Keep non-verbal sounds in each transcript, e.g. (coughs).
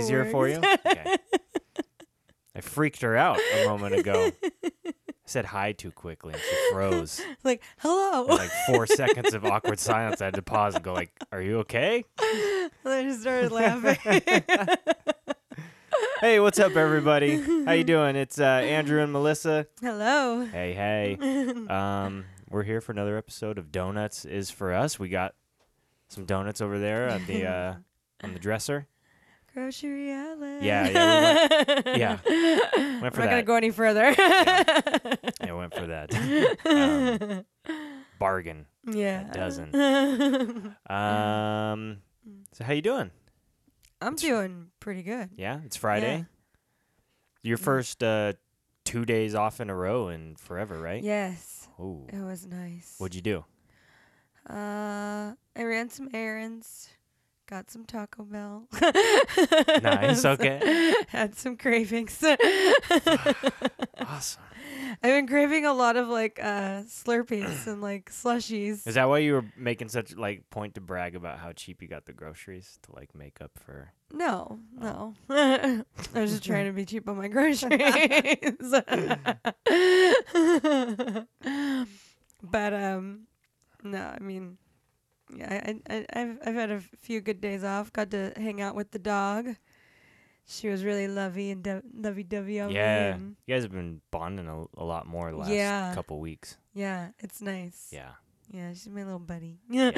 Is that, That easier for you? (laughs) Okay. I freaked her out a moment ago. I said hi too quickly and she froze. (laughs) like, hello. And like four seconds of awkward silence. I had to pause and go like, "Are you okay?" (laughs) and I just started laughing. Hey, what's up, everybody? How you doing? It's uh, Andrew and Melissa. hello. Hey, hey. Um, we're here for another episode of Donuts is for us. We got some donuts over there on the uh, on the dresser. Grocery outlet. Yeah, yeah, (laughs) Yeah, went I'm for not gonna go any further. (laughs) Yeah, went for that um, bargain. yeah. dozen. (laughs) Um, so how you doing? I'm doing pretty good. Yeah, it's Friday. Your first uh, two days off in a row in forever, right? Yes. Ooh. It was nice. What'd you do? Uh, I ran some errands. Got some Taco Bell. Nice, (laughs) okay. Had some cravings. (laughs) Awesome. I've been craving a lot of like uh Slurpees and like slushies. Is that why you were making such like point to brag about how cheap you got the groceries to like make up for? No, Oh. no. (laughs) I was just trying to be cheap on my groceries. but um no, I mean yeah, I, I I've I've had a few good days off. Got to hang out with the dog. She was really lovey and do- lovey-dovey me. yeah, you guys have been bonding a, a lot more the last Yeah. couple weeks. yeah, it's nice. Yeah. Yeah, she's my little buddy. (laughs) Yeah.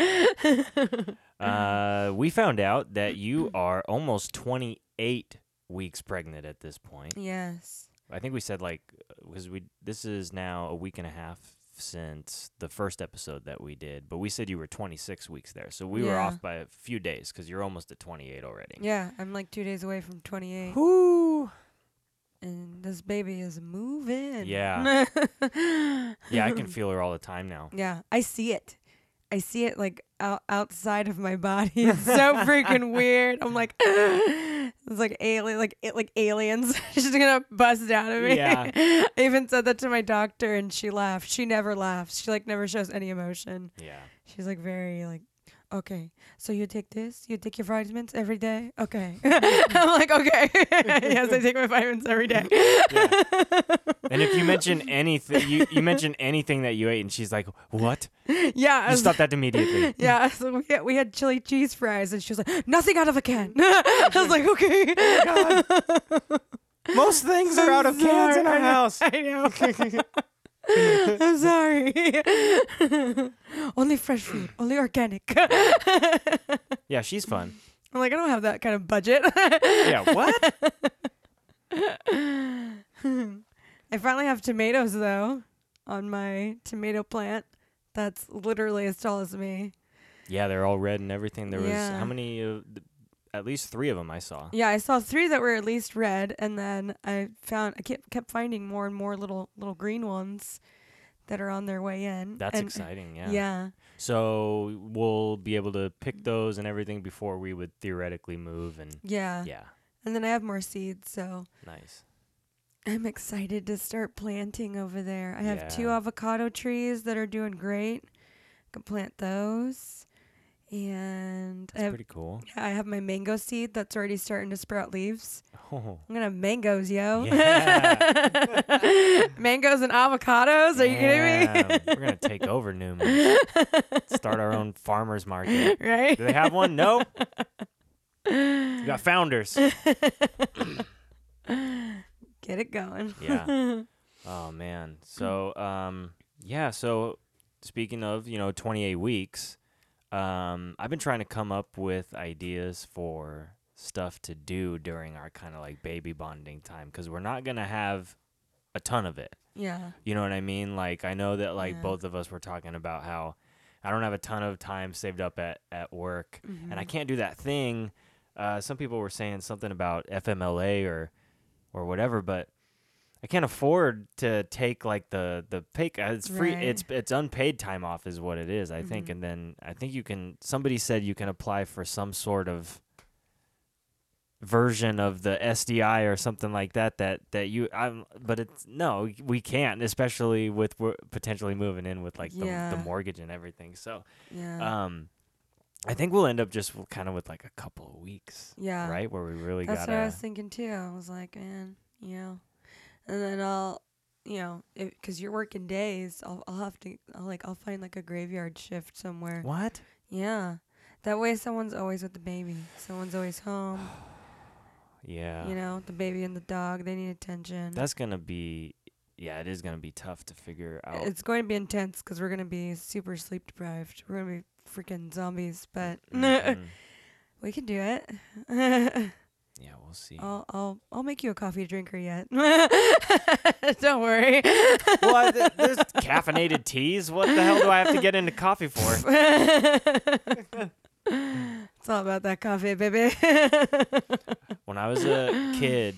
Uh, we found out that you (coughs) are almost 28 weeks pregnant at this point. yes. I think we said like because we this is now a week and a half since the first episode that we did, but we said you were 26 weeks there, so we were off by a few days because you're almost at 28 already. Yeah, I'm like two days away from 28. Whoo! and this baby is moving. Yeah. (laughs) Yeah, I can feel her all the time now. yeah, I see it. I see it like out, outside of my body. It's so freaking weird. I'm like, (laughs) it's like alien, like it, like aliens. (laughs) She's gonna bust out of me. Yeah. (laughs) I even said that to my doctor, and she laughed. She never laughs. She like never shows any emotion. Yeah. She's like very like, okay, so you take this, you take your vitamins every day. Okay, (laughs) (laughs) I'm like, okay, (laughs) yes, I take my vitamins every day. And if you mention anything, you, you mention anything that you ate, and she's like, "What?" yeah, You that immediately. Yeah, so we had, we had chili cheese fries, and she was like, "Nothing out of a can." I was like, "Okay." Oh Most things are out of cans in our house. I know. I'm (laughs) sorry. (laughs) only fresh food, (clears throat) only organic. Yeah, she's fun. I'm like, I don't have that kind of budget. Yeah, what? (laughs) I finally have tomatoes though on my tomato plant. That's literally as tall as me. Yeah, they're all red and everything. There was Yeah. how many? Uh, at least three of them I saw. Yeah, I saw three that were at least red, and then I found I kept kept finding more and more little little green ones that are on their way in. That's and, exciting. Yeah. Yeah. So we'll be able to pick those and everything before we would theoretically move. And yeah, yeah, And then I have more seeds, so nice. I'm excited to start planting over there. I have two avocado trees that are doing great. I can plant those. And I have pretty cool. yeah, I have my mango seed that's already starting to sprout leaves. Oh, I'm gonna have mangoes, yo. Yeah. (laughs) mangoes and avocados. Are you kidding me? We're gonna take over Newman. Start our own farmers market. right? Do they have one? No. (laughs) We got founders. (laughs) Get it going. Yeah. Oh man. So um yeah, so speaking of, you know, 28 weeks, um I've been trying to come up with ideas for stuff to do during our kind of like baby bonding time cuz we're not going to have a ton of it. Yeah. You know what I mean? Like I know that like Yeah. both of us were talking about how I don't have a ton of time saved up at at work and I can't do that thing. Uh, some people were saying something about FMLA or or whatever, but I can't afford to take like the the pay. uh, It's free. Right. It's it's unpaid time off is what it is. I think, Mhm. and then I think you can. Somebody said you can apply for some sort of version of the SDI or something like that. That that you. I'm. But it's no, we can't, especially with we're potentially moving in with like the, Yeah. the mortgage and everything. So Yeah. um, I think we'll end up just kind of with like a couple of weeks, Yeah. right? Where we really That's gotta. what I was thinking too. I was like, man, you know, and then I'll, you know, because you're working days, I'll, I'll have to, I'll like, I'll find like a graveyard shift somewhere. what? Yeah. That way, someone's always with the baby. Someone's always home. (sighs) Yeah. You know, the baby and the dog, they need attention. That's gonna be. Yeah, it is gonna be tough to figure out. It's going to be intense because we're going to be super sleep deprived. We're going to be freaking zombies, but Mhm. (laughs) we can do it. (laughs) yeah, we'll see. I'll, I'll, I'll make you a coffee drinker yet. (laughs) Don't worry. well, Th- There's (laughs) caffeinated teas. What the hell do I have to get into coffee for? (laughs) it's all about that coffee, baby. When I was a kid,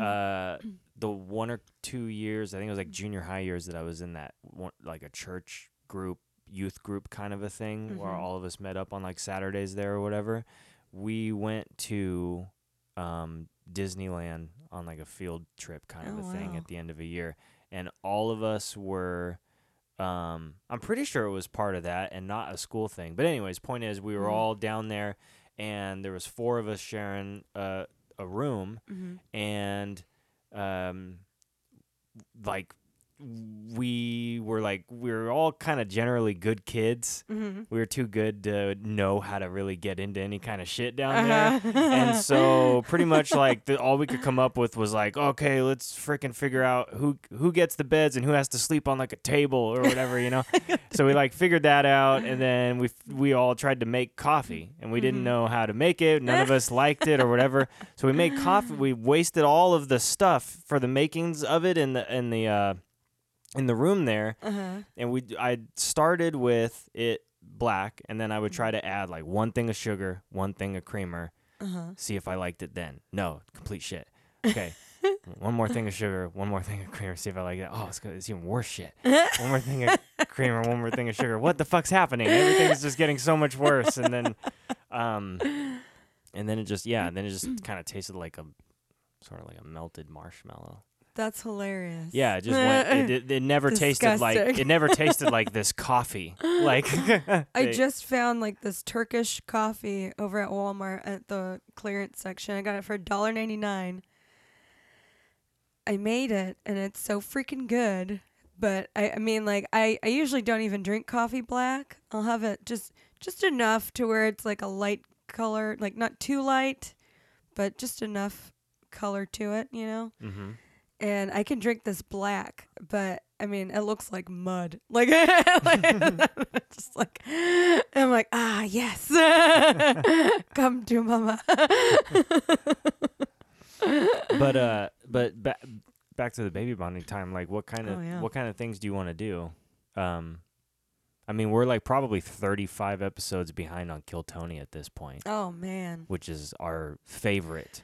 uh, the one or two years, I think it was like junior high years that I was in that one, like a church group, youth group kind of a thing, where Mhm. all of us met up on like Saturdays there or whatever. We went to um, Disneyland on like a field trip kind of Oh, a thing wow. at the end of a year, and all of us were. Um, I'm pretty sure it was part of that and not a school thing. But anyways, point is, we were Mhm. all down there, and there was four of us sharing uh, a room, Mhm. and um like we were like we were all kind of generally good kids Mhm. we were too good to know how to really get into any kind of shit down there Uh-huh. and (laughs) so pretty much like the, all we could come up with was like okay let's freaking figure out who who gets the beds and who has to sleep on like a table or whatever you know (laughs) so we like figured that out and then we we all tried to make coffee and we didn't Mhm. know how to make it none of us liked it or whatever so we made coffee we wasted all of the stuff for the makings of it in the in the uh in the room there Uh-huh. and we I started with it black and then I would try to add like one thing of sugar, one thing of creamer, Uh-huh. see if I liked it then. No, complete shit. Okay. (laughs) one more thing of sugar, one more thing of creamer, see if I like it. Oh, it's, good. it's even worse shit. (laughs) One more thing of creamer, one more thing of sugar. What the fuck's happening? Everything's just getting so much worse and then um and then it just yeah, and then it just (clears throat) kind of tasted like a sort of like a melted marshmallow. That's hilarious. Yeah, it just went. It, it, it never tasted like it never (laughs) tasted like this coffee. Like (laughs) I just found like this Turkish coffee over at Walmart at the clearance section. I got it for $1.99. I made it and it's so freaking good. But I, I mean like I, I usually don't even drink coffee black. I'll have it just just enough to where it's like a light color, like not too light, but just enough color to it, you know? Mhm. And I can drink this black, but I mean, it looks like mud. (laughs) Like, like (laughs) just like, I'm like, ah, yes, (laughs) come to mama. But uh, but ba- back to the baby bonding time. Like, what kind of Oh, yeah. what kind of things do you want to do? Um, I mean, we're like probably thirty five episodes behind on Kill Tony at this point, oh man, which is our favorite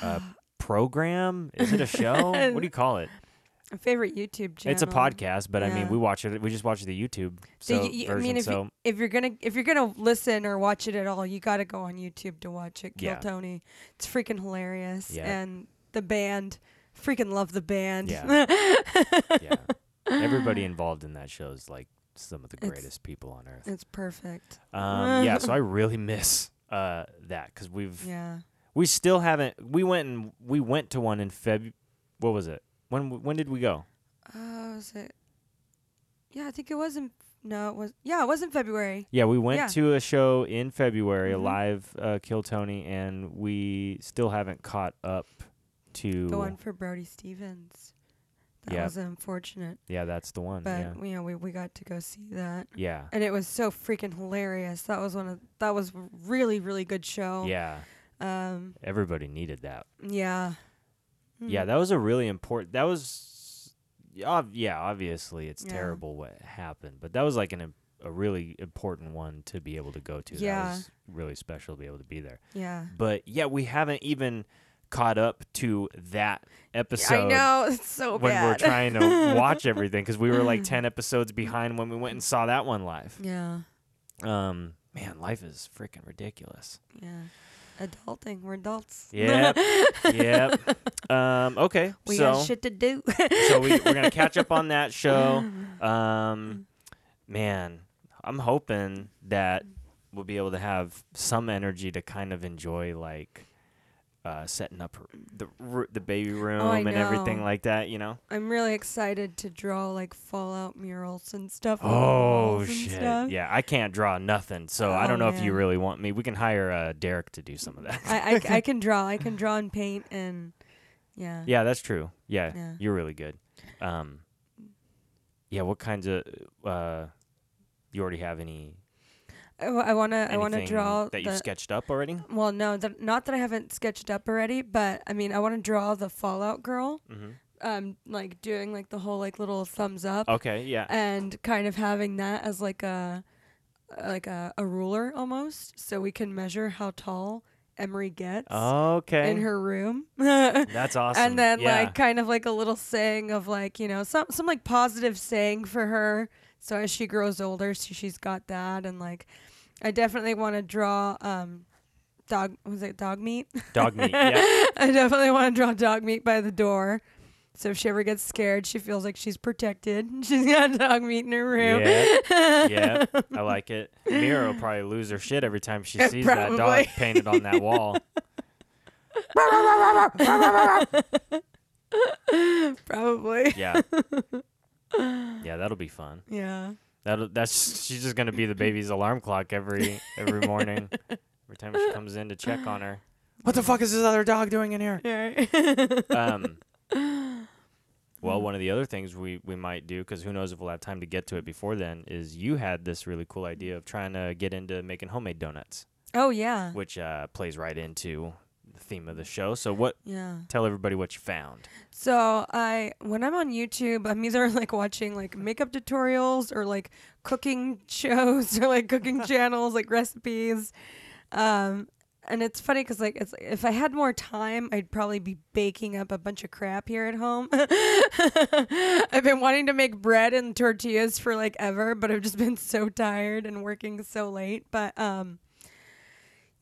uh, (sighs) program. Is it a show? (laughs) what do you call it? My favorite YouTube channel. It's a podcast, but I mean, Yeah. we watch it. We just watch the YouTube So so y- y- I version. mean, if so you, if you're gonna if you're gonna listen or watch it at all, you got to go on YouTube to watch it. Kill Yeah. Tony. It's freaking hilarious, Yeah. and the band, freaking love the band. Yeah. (laughs) yeah, everybody involved in that show is like some of the It's- greatest people on earth. it's perfect. Um, yeah, so I (laughs) really miss uh, that because we've Yeah. We still haven't. We went and we went to one in Feb. What was it? When when did we go? Uh, was it? Yeah, I think it was in. No, it was. Yeah, it was in February. Yeah, we went Yeah. to a show in February, Mhm. a live uh, Kill Tony, and we still haven't caught up to. The one for Brody Stevens. That Yeah. was unfortunate, Yeah, that's the one. but yeah, you know we we got to go see that, yeah, and it was so freaking hilarious. That was one of that was really really good show. yeah. Um. Everybody needed that. Yeah. Yeah, Mm. that was a really important. That was, yeah, yeah. Obviously, it's Yeah. terrible what happened, but that was like an a really important one to be able to go to. Yeah. that was really special to be able to be there. Yeah. But yeah, we haven't even caught up to that episode. I know (laughs) it's so bad. When bad. we're trying to (laughs) watch everything, because we were like ten (laughs) episodes behind when we went and saw that one live. Yeah. Um, man, life is freaking ridiculous. Yeah. Adulting. We're adults. Yep. yep. (laughs) Um, okay, we so got shit to do. (laughs) so we, we're gonna catch up on that show. (laughs) Um, man, I'm hoping that we'll be able to have some energy to kind of enjoy like uh, setting up r- the r- the baby room Oh, I and everything like that. You know. I'm really excited to draw like Fallout murals and stuff. Oh shit! stuff. Yeah, I can't draw nothing, so I Oh, don't know if you really want me. We can hire uh, Derek to do some of that. I, I I (laughs) can draw. I can draw and paint and yeah. yeah, that's true. Yeah, Yeah. you're really good. Um, yeah, what kinds of uh, you already have any? I, want to I want to draw that you've the- sketched up already. Well, no, not that I haven't sketched up already, but I mean, I want to draw the Fallout girl, Mm-hmm. um, like doing like the whole like little thumbs up, Okay, yeah. and kind of having that as like a like a, a ruler almost, so we can measure how tall Emery gets Okay. in her room. (laughs) That's awesome. And then yeah. like kind of like a little saying of like you know some some like positive saying for her. So as she grows older, so she's got that, and like I definitely want to draw um dog was it Dogmeat? dog meat. (laughs) Yeah. I definitely want to draw Dogmeat by the door. So if she ever gets scared, she feels like she's protected. (laughs) She's got Dogmeat in her room. Yeah. yeah, (laughs) I like it. Mira will probably lose her shit every time she sees that dog painted on that wall. Probably. Yeah. Yeah, that'll be fun. Yeah. That'll that's she's just gonna be the baby's alarm clock every every morning. Every time she comes in to check on her. What the fuck is this other dog doing in here? Yeah. Um (laughs) Well, one of the other things we, we might do, because who knows if we'll have time to get to it before then, is you had this really cool idea of trying to get into making homemade donuts, oh yeah. which uh, plays right into the theme of the show. So, what? Yeah. Tell everybody what you found. So I when I'm on YouTube, I'm either (laughs) like watching like makeup tutorials or like cooking (laughs) shows or like cooking (laughs) channels, like recipes. Um and it's funny because like it's if I had more time, I'd probably be baking up a bunch of crap here at home. I've been wanting to make bread and tortillas for like ever, but I've just been so tired and working so late. But um,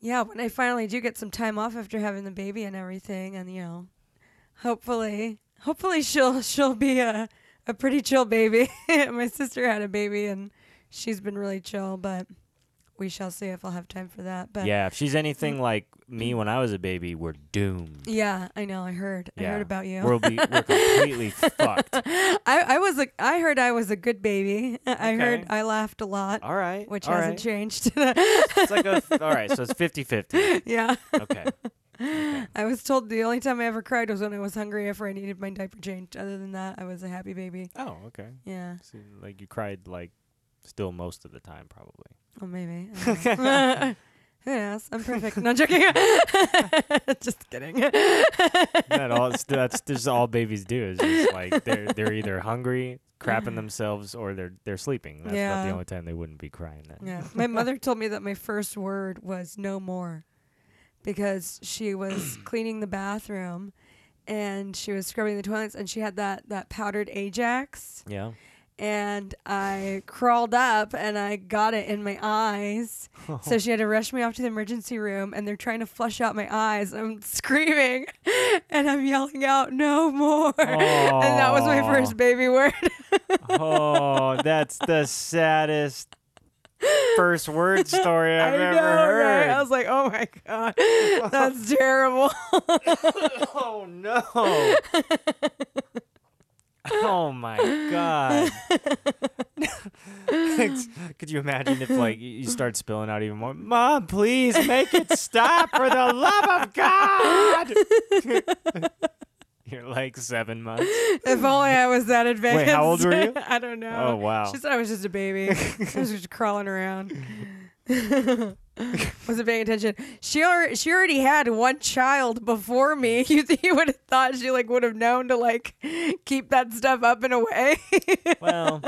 yeah, when I finally do get some time off after having the baby and everything, and you know, hopefully, hopefully she'll she'll be a a pretty chill baby. (laughs) My sister had a baby and she's been really chill, but we shall see if I'll have time for that. But yeah, if she's anything mm. like me when I was a baby, we're doomed. Yeah, I know. I heard. I heard about you. We'll be we're completely (laughs) fucked. I, I was a I heard I was a good baby. (laughs) I heard I laughed a lot, All right. which all hasn't right. changed. (laughs) It's like a all right. So it's 50-50. yeah. Okay. okay. I was told the only time I ever cried was when I was hungry after I needed my diaper changed. Other than that, I was a happy baby. Oh, okay. Yeah. So, like you cried like still most of the time, probably. Oh, maybe. I don't (laughs) know. (laughs) Who knows? I'm perfect. No joking. (laughs) Just kidding. that all that's just all babies do is just like they're they're either hungry, crapping themselves, or they're they're sleeping. That's about the only time they wouldn't be crying. Then. Yeah. My mother told me that my first word was no more because she was (clears throat) cleaning the bathroom and she was scrubbing the toilets and she had that, that powdered Ajax Yeah. And I crawled up and I got it in my eyes. So she had to rush me off to the emergency room and they're trying to flush out my eyes. I'm (laughs) screaming and I'm yelling out, no more. And that was my first baby word. (laughs) oh, that's the saddest first word story (laughs) I've I ever heard. right? I was like, oh my God, that's terrible. oh no. Oh my god. (laughs) Could you imagine if like you start spilling out even more? Mom, please make it stop for the love of God. (laughs) You're like seven months. if only I was that advanced. Wait, how old were you? (laughs) I don't know. Oh wow. She said I was just a baby. I was just crawling around. (laughs) Wasn't paying attention. She already, she already had one child before me. (laughs) You think you would have thought she like would have known to like keep that stuff up and away? (laughs) Well,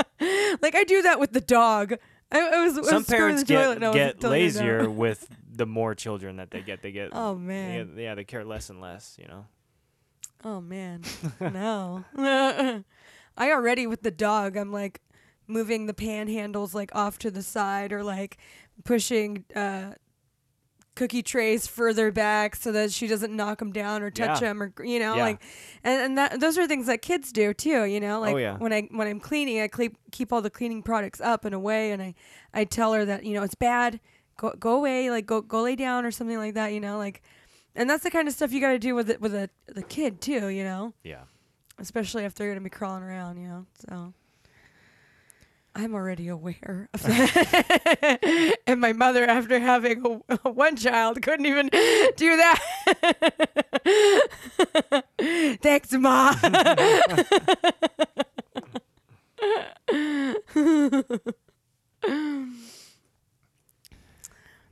like I do that with the dog. I, I was I some was parents the get, I was get no. lazier with the more children that they get. They get Oh man. get- yeah, they care less and less. You know. Oh man, no. I already with the dog. I'm like moving the panhandles like off to the side or like pushing uh, cookie trays further back so that she doesn't knock them down or touch Yeah. them or you know Yeah. like and, and that those are things that kids do too. You know like Oh, yeah. when I when I'm cleaning, I keep keep all the cleaning products up and away, and I I tell her that you know it's bad go go away, like go go lay down or something like that, you know, like and that's the kind of stuff you got to do with it with a the kid too, you know, Yeah. especially if they're going to be crawling around, you know. So I'm already aware of that. (laughs) and my mother after having a, one child couldn't even do that. (laughs) Thanks, ma. (laughs)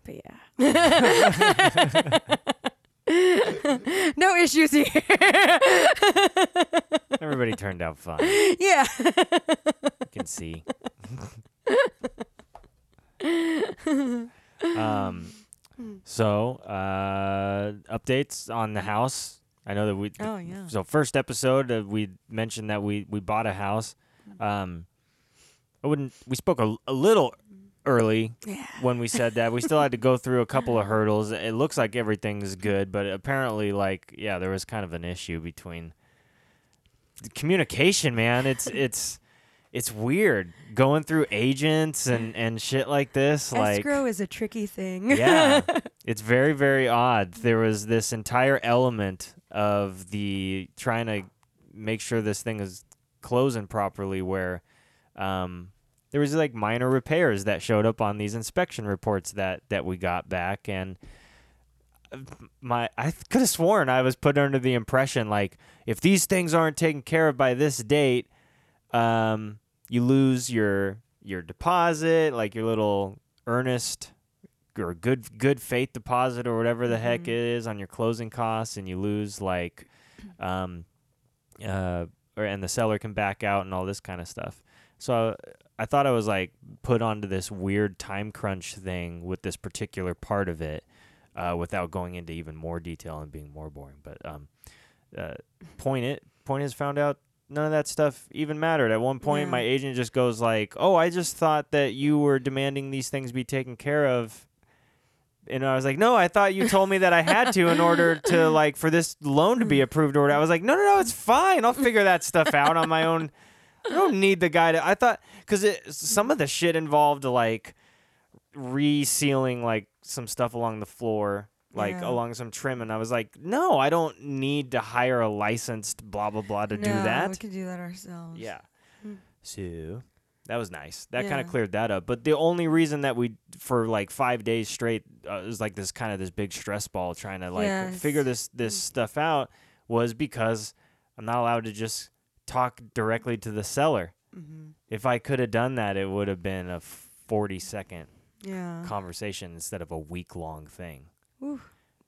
but yeah. no issues here. Everybody turned out fine. yeah. See. (laughs) um, so uh, updates on the house. I know that we. Oh yeah. So first episode, uh, we mentioned that we we bought a house. Um, I wouldn't. We spoke a, a little early Yeah. when we said that. We still had to go through a couple of (laughs) hurdles. It looks like everything's good, but apparently, like, yeah, there was kind of an issue between communication. Man, it's it's it's weird going through agents and (laughs) and shit like this. Like, Escrow is a tricky thing. yeah, (laughs) it's very very odd. There was this entire element of the trying to make sure this thing is closing properly, where um, there was like minor repairs that showed up on these inspection reports that that we got back, and uh, my I could have sworn I was put under the impression like if these things aren't taken care of by this date, um, you lose your your deposit, like your little earnest or good good faith deposit or whatever the heck Mhm. it is on your closing costs, and you lose like, um, uh, or and the seller can back out and all this kind of stuff. So I thought I was like put onto this weird time crunch thing with this particular part of it, uh, without going into even more detail and being more boring. But um, uh, point it point is found out none of that stuff even mattered. At one point, Yeah. my agent just goes like, "Oh, I just thought that you were demanding these things be taken care of." And I was like, "No, I thought you told me that I had to in order to (laughs) like for this loan to be hmm. approved or whatever." I was like, "No, no, no, it's fine. I'll figure that stuff out on my own. I don't need the guy to." I thought because some of the shit involved like resealing like some stuff along the floor, like Yeah. along some trim, and I was like, "No, I don't need to hire a licensed blah blah blah to do that." We can do that ourselves. Yeah. Mm. So that was nice. That kind of cleared that up. But the only reason that we for like five days straight uh, was like this kind of this big stress ball trying to like Yes. figure this this Mm. stuff out was because I'm not allowed to just talk directly to the seller. hmm If I could have done that, it would have been a 40 second Yeah. conversation instead of a week long thing. Ooh,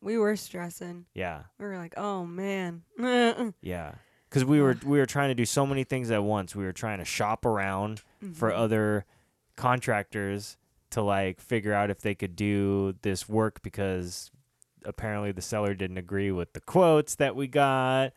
we were stressing. Yeah. We were like, oh man. (laughs) Yeah. Cuz we were we were trying to do so many things at once. We were trying to shop around for Mhm. other contractors to like figure out if they could do this work because apparently the seller didn't agree with the quotes that we got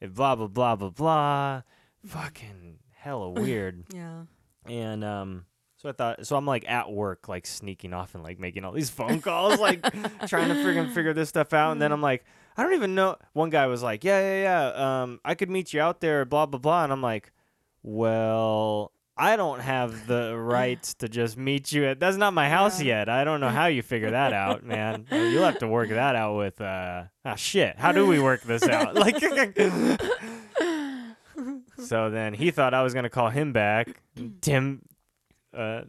and blah blah blah blah blah fucking hella weird (laughs) Yeah. and um so I thought so I'm like at work like sneaking off and like making all these phone calls like (laughs) trying to friggin' figure this stuff out. And then I'm like I don't even know one guy was like yeah yeah yeah um I could meet you out there blah blah blah. And I'm like well I don't have the (laughs) rights to just meet you at that's not my house Yeah. yet. I don't know how you figure that out (laughs) man. You'll have to work that out with uh ah shit. How do we work this out? Like so then he thought I was gonna call him back. (clears throat) Tim uh,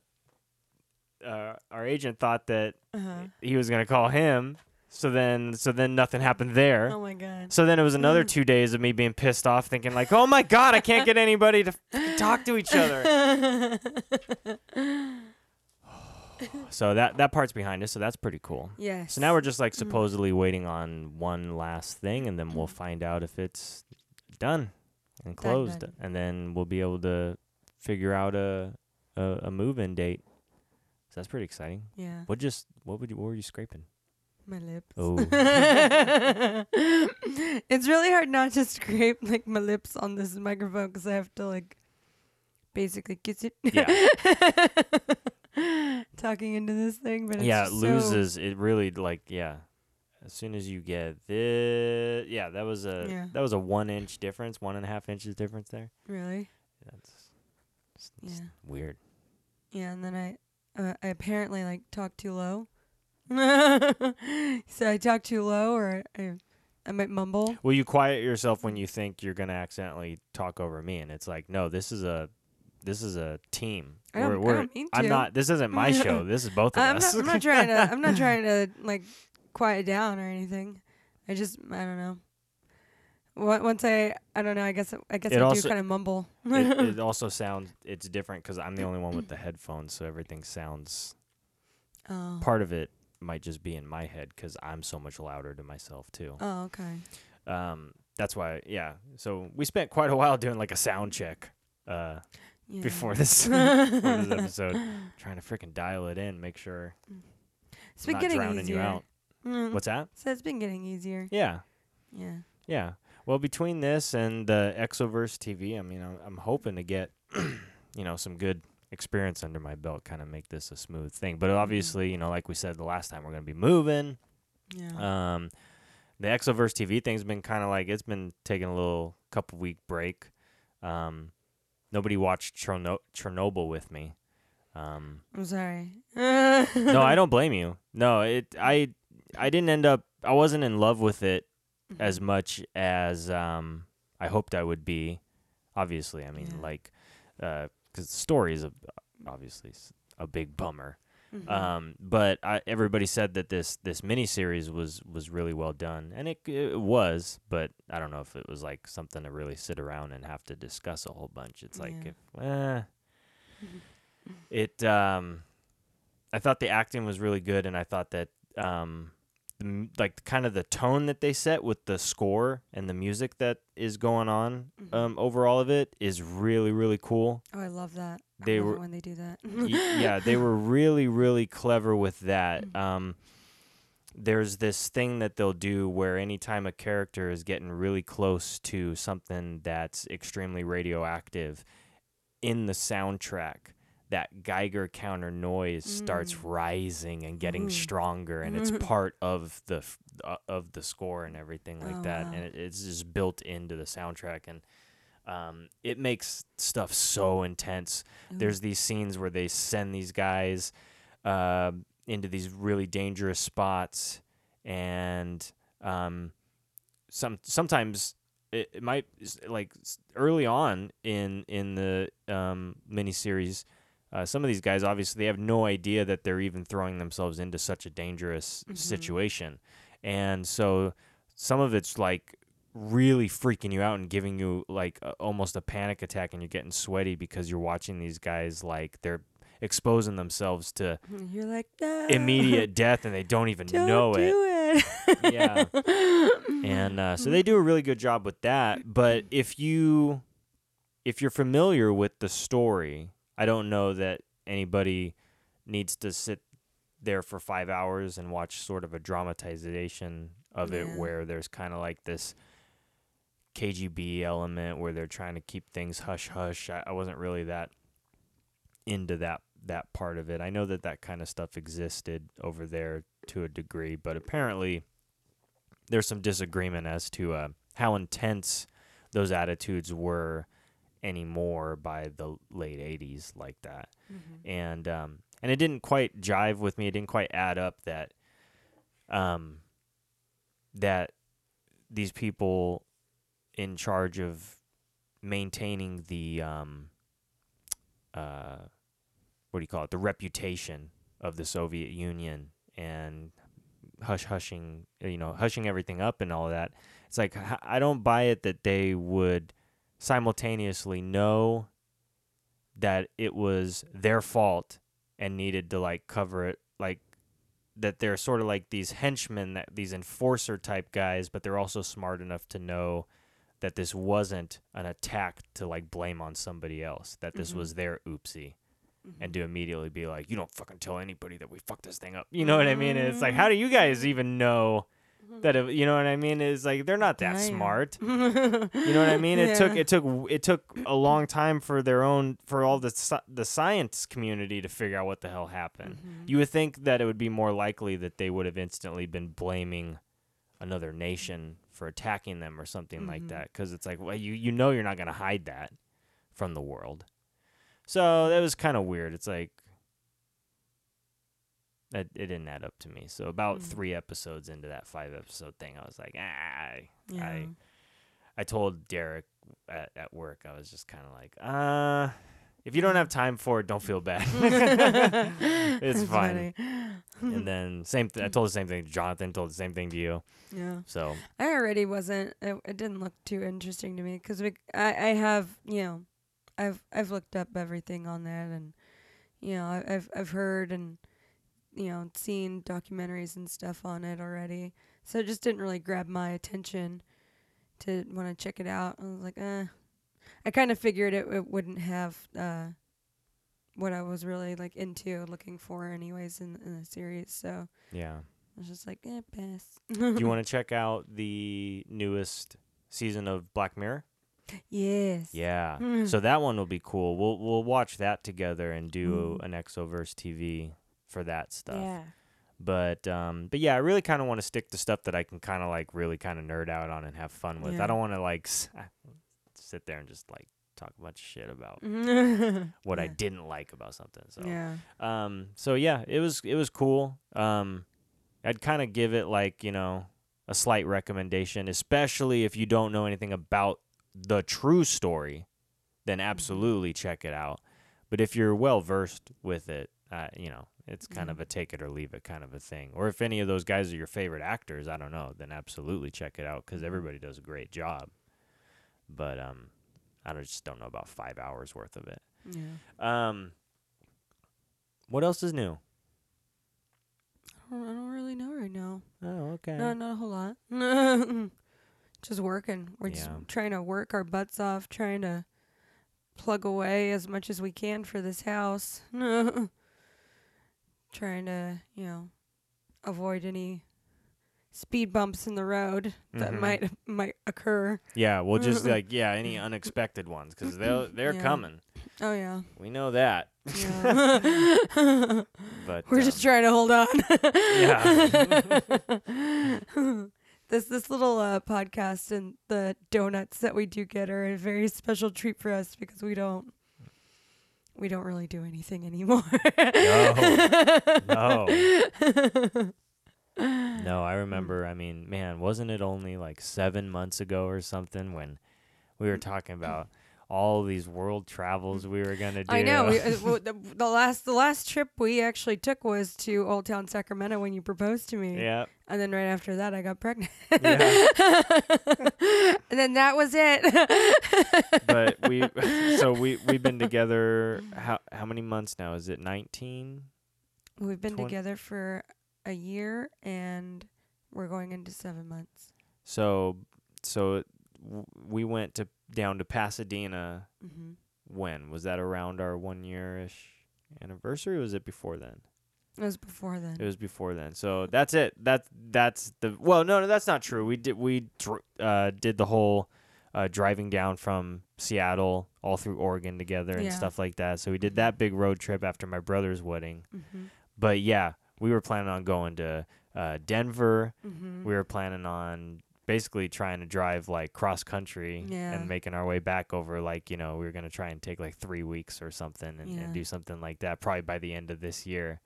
uh, our agent thought that Uh-huh. he was gonna call him. So then, so then nothing happened there. Oh my god. So then it was another Mm. two days of me being pissed off, thinking like, "Oh my god, I can't get anybody to f- talk to each other." (laughs) (sighs) So that that part's behind us. So that's pretty cool. yes. So now we're just like Mm. supposedly waiting on one last thing, and then we'll Mm. find out if it's done and Done, closed, done. and then we'll be able to figure out a a, a move-in date. So that's pretty exciting. Yeah. What just what would you what were you scraping? My lips. Oh. (laughs) it's really hard not to scrape like my lips on this microphone because I have to like basically kiss it. Yeah. (laughs) Talking into this thing, but it's yeah, it just so- loses. It really like yeah. As soon as you get this, yeah, that was a Yeah. that was a one inch difference, one and a half inches difference there. really. That's it's Yeah. weird. Yeah, and then I, uh, I apparently like talk too low, (laughs) so I talk too low, or I, I might mumble. Will you quiet yourself when you think you're gonna accidentally talk over me? And it's like, no, this is a this is a team. I don't- we're, I we're, don't mean I'm not. This isn't my show. (laughs) This is both of I'm us. not, I'm not trying to. I'm not (laughs) trying to like quiet down or anything. I just I don't know. Once I I don't know. I guess I guess It I also- do kind of mumble. it, it (laughs) also sounds it's different because I'm the only one with the headphones, so everything sounds. oh. Part of it might just be in my head because I'm so much louder to myself too. oh okay. Um, that's why, yeah. So we spent quite a while doing like a sound check uh, Yeah. before this (laughs) before this episode, trying to freaking dial it in, make sure It's been not getting easier. you out. Mm. What's that? So it's been getting easier. Yeah, Yeah. yeah. Well, between this and the Exoverse TV, I mean, I'm, I'm hoping to get, (clears throat) you know, some good experience under my belt, kind of make this a smooth thing. But obviously, you know, like we said the last time, we're gonna be moving. Yeah. Um, the Exoverse TV thing's been kind of like it's been taking a little couple week break. Um, nobody watched Cherno- Chernobyl with me. Um, I'm sorry. no, I (laughs) don't blame you. No, it I I didn't end up. I wasn't in love with it Mm-hmm. as much as um I hoped I would be. Obviously, I mean, Yeah. like, because the story is a, obviously a big bummer. Mhm. Um, but I, everybody said that this this miniseries was was really well done, and it it was. But I don't know if it was like something to really sit around and have to discuss a whole bunch. It's like, Yeah. if, eh, it. Um, I thought the acting was really good, and I thought that um, like kind of the tone that they set with the score and the music that is going on Mhm. um, overall of it is really really cool. oh, I love that. They love were- when they do that. Y- (laughs) yeah, they were really, really clever with that. Mhm. Um, there's this thing that they'll do where anytime a character is getting really close to something that's extremely radioactive in the soundtrack, that Geiger counter noise starts Mm. rising and getting Ooh. stronger, and it's part of the uh, of the score and everything like Oh, that, wow. and it, it's just built into the soundtrack and. Um, it makes stuff so intense Ooh. there's these scenes where they send these guys uh, into these really dangerous spots and um, some sometimes it, it might like early on in in the um, miniseries uh, some of these guys obviously they have no idea that they're even throwing themselves into such a dangerous Mhm. situation and so some of it's like really freaking you out and giving you like a, almost a panic attack and you're getting sweaty because you're watching these guys like they're exposing themselves to You're like no, immediate (laughs) death and they don't even Don't know it do it. Yeah. and uh, so they do a really good job with that but if you if you're familiar with the story i don't know that anybody needs to sit there for five hours and watch sort of a dramatization of it where there's kind of like this kgb element where they're trying to keep things hush hush I, I wasn't really that into that that part of it. I know that that kind of stuff existed over there to a degree but apparently there's some disagreement as to uh, how intense those attitudes were anymore by the late 80s like that Mhm. and um, and it didn't quite jive with me. It didn't quite add up that um, that these people in charge of maintaining the um, uh, what do you call it? The reputation of the Soviet Union and hush hushing, you know, hushing everything up and all that. It's like I don't buy it that they would simultaneously know that it was their fault and needed to like cover it like that they're sort of like these henchmen that these enforcer type guys but they're also smart enough to know that this wasn't an attack to like blame on somebody else that this Mhm. was their oopsie Mm-hmm. and to immediately be like you don't fucking tell anybody that we fucked this thing up you know what i mean And it's like how do you guys even know that it, you know what i mean is like they're not that Damn. smart (laughs) you know what I mean? It took it took it took a long time for their own for all the the science community to figure out what the hell happened. Mhm. You would think that it would be more likely that they would have instantly been blaming another nation for attacking them or something like Mhm. that cuz it's like well you you know you're not going to hide that from the world. So that was kind of weird. It's like it, it didn't add up to me. So about Mm. three episodes into that five episode thing, I was like, ah. Yeah. I I told Derek at, at work, I was just kind of like, uh, if you don't have time for it, don't feel bad. (laughs) (laughs) it's That's fine. and then same, th- I told the same thing to Jonathan. Told the same thing to you. Yeah. So I already wasn't. It, it didn't look too interesting to me because I, I have you know, I've I've looked up everything on that and, you know, I, I've I've heard and, you know, seen documentaries and stuff on it already. So it just didn't really grab my attention, to want to check it out. I was like, eh. I kind of figured it, it wouldn't have uh, what I was really like into looking for anyways in in the series. So yeah. I was just like, eh, pass. Do you (laughs) want to check out the newest season of Black Mirror? Yes. Yeah. Mm. (laughs) So that one will be cool. We'll we'll watch that together and do Mm. an Exoverse TV for that stuff. Yeah. But um, but yeah, I really kind of want to stick to stuff that I can kind of like really kind of nerd out on and have fun with. Yeah. I don't want to like s- sit there and just like talk a bunch of shit about (laughs) what I didn't like about something. So Yeah. um, so yeah, it was it was cool. Um, I'd kind of give it like you know a slight recommendation, especially if you don't know anything about the true story. Then Mm-hmm. absolutely check it out. But if you're well versed with it, uh, you know it's kind Yeah. of a take it or leave it kind of a thing. Or if any of those guys are your favorite actors, I don't know, then absolutely check it out because Mhm. everybody does a great job. But um, I don't, just don't know about five hours worth of it. Yeah. Um, what else is new? I don't, I don't really know right now. Oh, okay. No, not a whole lot. (laughs) just working. We're just trying to work our butts off, trying to plug away as much as we can for this house. (laughs) trying to, you know, avoid any speed bumps in the road that Mhm. might (laughs) might occur. Yeah, well, just (laughs) like yeah, any unexpected ones because they're (clears throat) they're Yeah. coming. Oh yeah. We know that. Yeah. (laughs) But We're um, just trying to hold on. Yeah. this this little uh, podcast and the donuts that we do get are a very special treat for us because we don't we don't really do anything anymore. no. (laughs) no, no, I remember. I mean, man, wasn't it only like seven months ago or something when we were talking about all these world travels we were gonna do? I know. We, uh, w- the, the last the last trip we actually took was to Old Town Sacramento when you proposed to me. yeah. And then right after that, I got pregnant. Yeah. (laughs) and then that was it. (laughs) but we so we we've been together how how many months now is it 19 We've been Twen- together for a year and we're going into seven months. so so w- we went to down to pasadena hmm when? Was that around our one year ish anniversary or was it before then? It was before then. it was before then. So that's it. That's that's the well no no that's not true. We did we uh did the whole uh driving down from seattle all through oregon together and Yeah. stuff like that. So we did that big road trip after my brother's wedding. Hmm but yeah, we were planning on going to uh, Denver. hmm We were planning on basically trying to drive like cross country Yeah. and making our way back over. Like you know, we were gonna try and take like three weeks or something and, Yeah. and do something like that. Probably by the end of this year.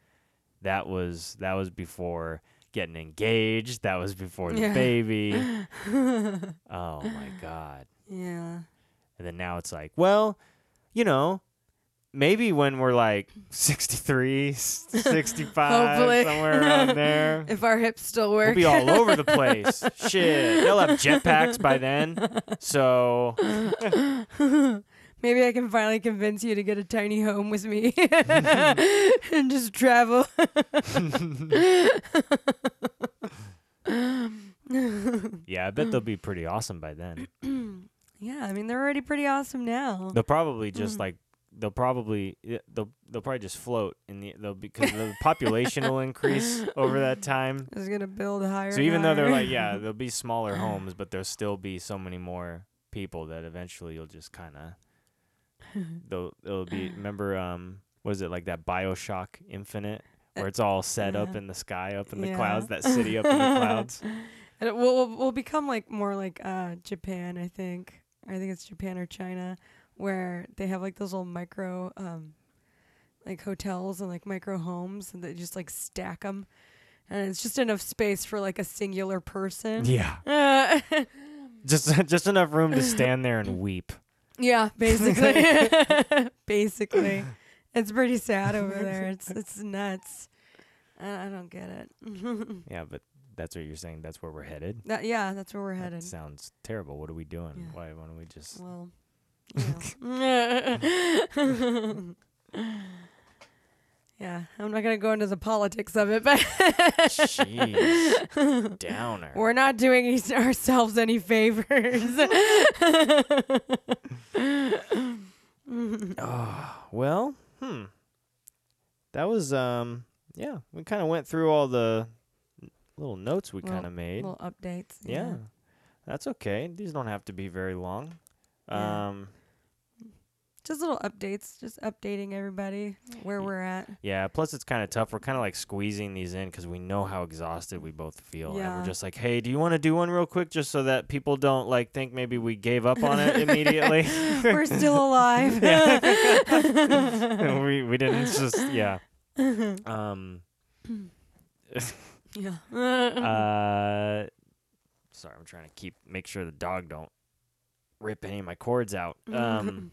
That was that was before getting engaged. That was before the Yeah. baby. (laughs) Oh my god. yeah. And then now it's like, well, you know, maybe when we're like 63, 65, Hopefully. somewhere around there, (laughs) If our hips still work. we'll be all over the (laughs) place. Shit. They'll have jetpacks by then. So, (laughs) Maybe I can finally convince you to get a tiny home with me and just travel. yeah, I bet they'll be pretty awesome by then. (clears throat) yeah, I mean they're already pretty awesome now. They'll probably just Mhm. like they'll probably they'll they'll probably just float in the they'll because the (laughs) population will increase over that time. Is gonna build higher. So even though they're like, yeah, there'll be smaller (laughs) homes, but there'll still be so many more people that eventually you'll just kind of (laughs) they'll it'll be. Remember, um, what is it like that Bioshock Infinite, where it's all set up in the sky, up in the Yeah. clouds, that city up in the clouds. And it will will become like more like uh Japan, I think. I think it's Japan or China, where they have like those little micro um like hotels and like micro homes, and they just like stack them, and it's just enough space for like a singular person. Yeah. Uh, (laughs) Just (laughs) just enough room to stand there and weep. yeah, basically, (laughs) basically, it's pretty sad over there. It's it's nuts. I, I don't get it. Yeah, but that's what you're saying. That's where we're headed. that, yeah, that's where we're That headed. sounds terrible. What are we doing? Yeah. Why why don't we just Well. (laughs) yeah, I'm not gonna go into the politics of it, but Jeez. (laughs) Downer. we're not doing each- (laughs) ourselves any favors. Oh, well, hmm. That was um yeah, we kind of went through all the little notes we Well, kind of made. Little updates. yeah. That's okay. These don't have to be very long. Yeah. Um just little updates, just updating everybody where we're at. yeah, plus it's kind of tough. We're kind of like squeezing these in cuz we know how exhausted we both feel. And Yeah. we're just like, "Hey, do you want to do one real quick just so that people don't like think maybe we gave up on it (laughs) immediately?" we're still alive. (laughs) (laughs) we we didn't just yeah. Um yeah. Uh, sorry, I'm trying to keep make sure the dog don't rip any of my cords out. (laughs) Um,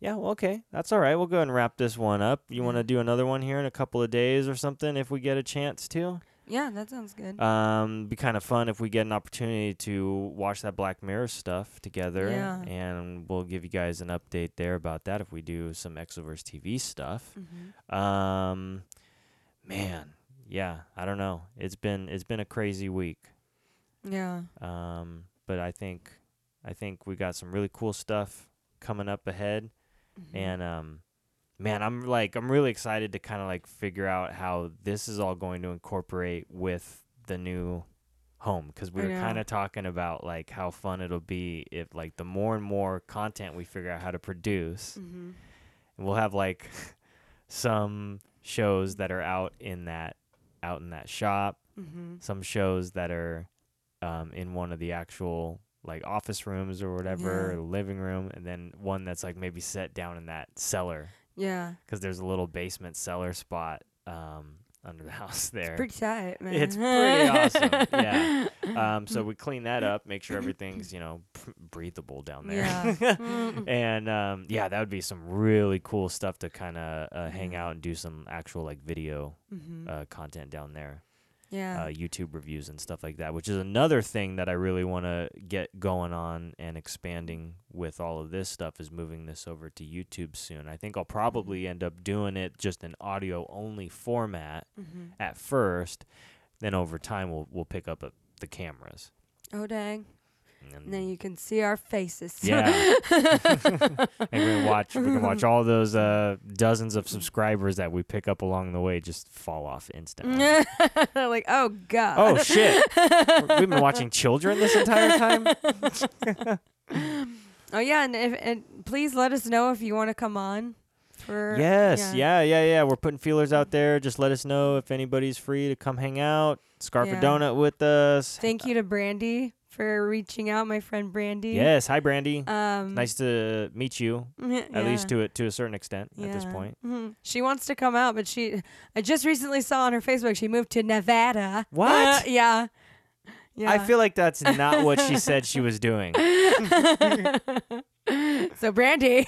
yeah, well, okay, that's all right. We'll go ahead and wrap this one up. You want to do another one here in a couple of days or something if we get a chance to? yeah, that sounds good. Um, be kind of fun if we get an opportunity to watch that Black Mirror stuff together, Yeah. and we'll give you guys an update there about that if we do some Exoverse TV stuff. hmm Um, man, yeah, I don't know. It's been it's been a crazy week. Yeah. Um, but I think I think we got some really cool stuff coming up ahead, Mhm. and um, man, I'm like I'm really excited to kind of like figure out how this is all going to incorporate with the new home because we I were kind of talking about like how fun it'll be if like the more and more content we figure out how to produce Mhm. and we'll have like (laughs) some shows that are out in that out in that shop Mhm. some shows that are um, in one of the actual like office rooms or whatever Yeah. or living room and then one that's like maybe set down in that cellar Yeah. because there's a little basement cellar spot um, under the (laughs) house there It's Pretty tight, man. It's pretty awesome, yeah. um, so we clean that up make sure everything's you know p- breathable down there Yeah. (laughs) Mm. and um, yeah that would be some really cool stuff to kind of uh, hang out and do some actual like video Mhm. uh, content down there yeah. uh, YouTube reviews and stuff like that, which is another thing that I really want to get going on and expanding with all of this stuff is moving this over to YouTube soon. I think I'll probably end up doing it just in audio only format Mhm. at first. Then over time we'll we'll pick up uh the cameras. Oh dang! And And then you can see our faces. yeah, (laughs) and we can watch we can watch all those uh, dozens of subscribers that we pick up along the way just fall off instantly. (laughs) like, oh god. oh shit! (laughs) We've been watching children this entire time. Oh yeah, and if and please let us know if you want to come on. For Yes, yeah. yeah, yeah, We're putting feelers out there. Just let us know if anybody's free to come hang out, scarf Yeah. a donut with us. Thank you to Brandy for reaching out, my friend Brandy. Yes, hi Brandy. Um. nice to meet you, (laughs) at least to it to a certain extent at this Yeah. point. Mhm. She wants to come out, but she. I just recently saw on her Facebook she moved to Nevada. What? yeah. Yeah. I feel like that's (laughs) not what she said she was doing. (laughs) so Brandy,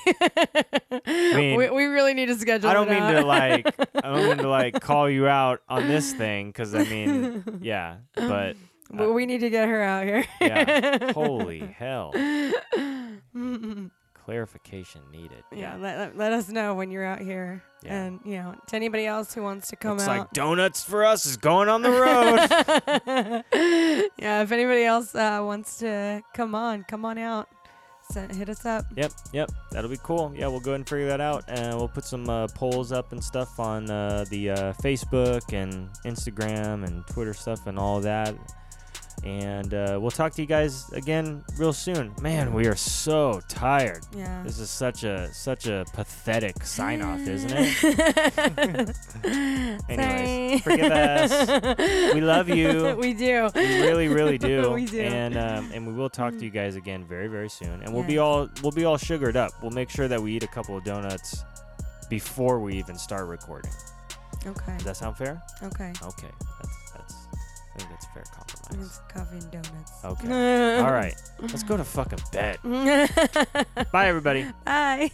mean, we, we really need to schedule. I don't mean out. to like I don't mean to like call you out on this thing because I mean yeah, but But we need to get her out here. yeah, (laughs) holy hell, (laughs) clarification needed. yeah, Yeah, let, let, us know when you're out here. Yeah. And, you know, to anybody else who wants to come looks like donuts for us is going on the road. (laughs) yeah, if anybody else uh, wants to come on, come on out. So hit us up. Yep, yep, that'll be cool. Yeah, we'll go ahead and figure that out, and we'll put some uh, polls up and stuff on uh, the uh, Facebook and Instagram and Twitter stuff and all that. And uh, we'll talk to you guys again real soon. Man, we are so tired. Yeah. This is such a such a pathetic sign off, isn't it? (laughs) Anyways, forgive us. We love you. (laughs) we do. We really, really do. (laughs) We do. And um, and we will talk to you guys again very, very soon. And we'll be all we'll be all sugared up. We'll make sure that we eat a couple of donuts before we even start recording. Okay. Does that sound fair? Okay. Okay, that's that's. I think that's a fair compromise. It's coffee and donuts. Okay. (laughs) All right, let's go to fucking bed. (laughs) Bye, everybody. Bye.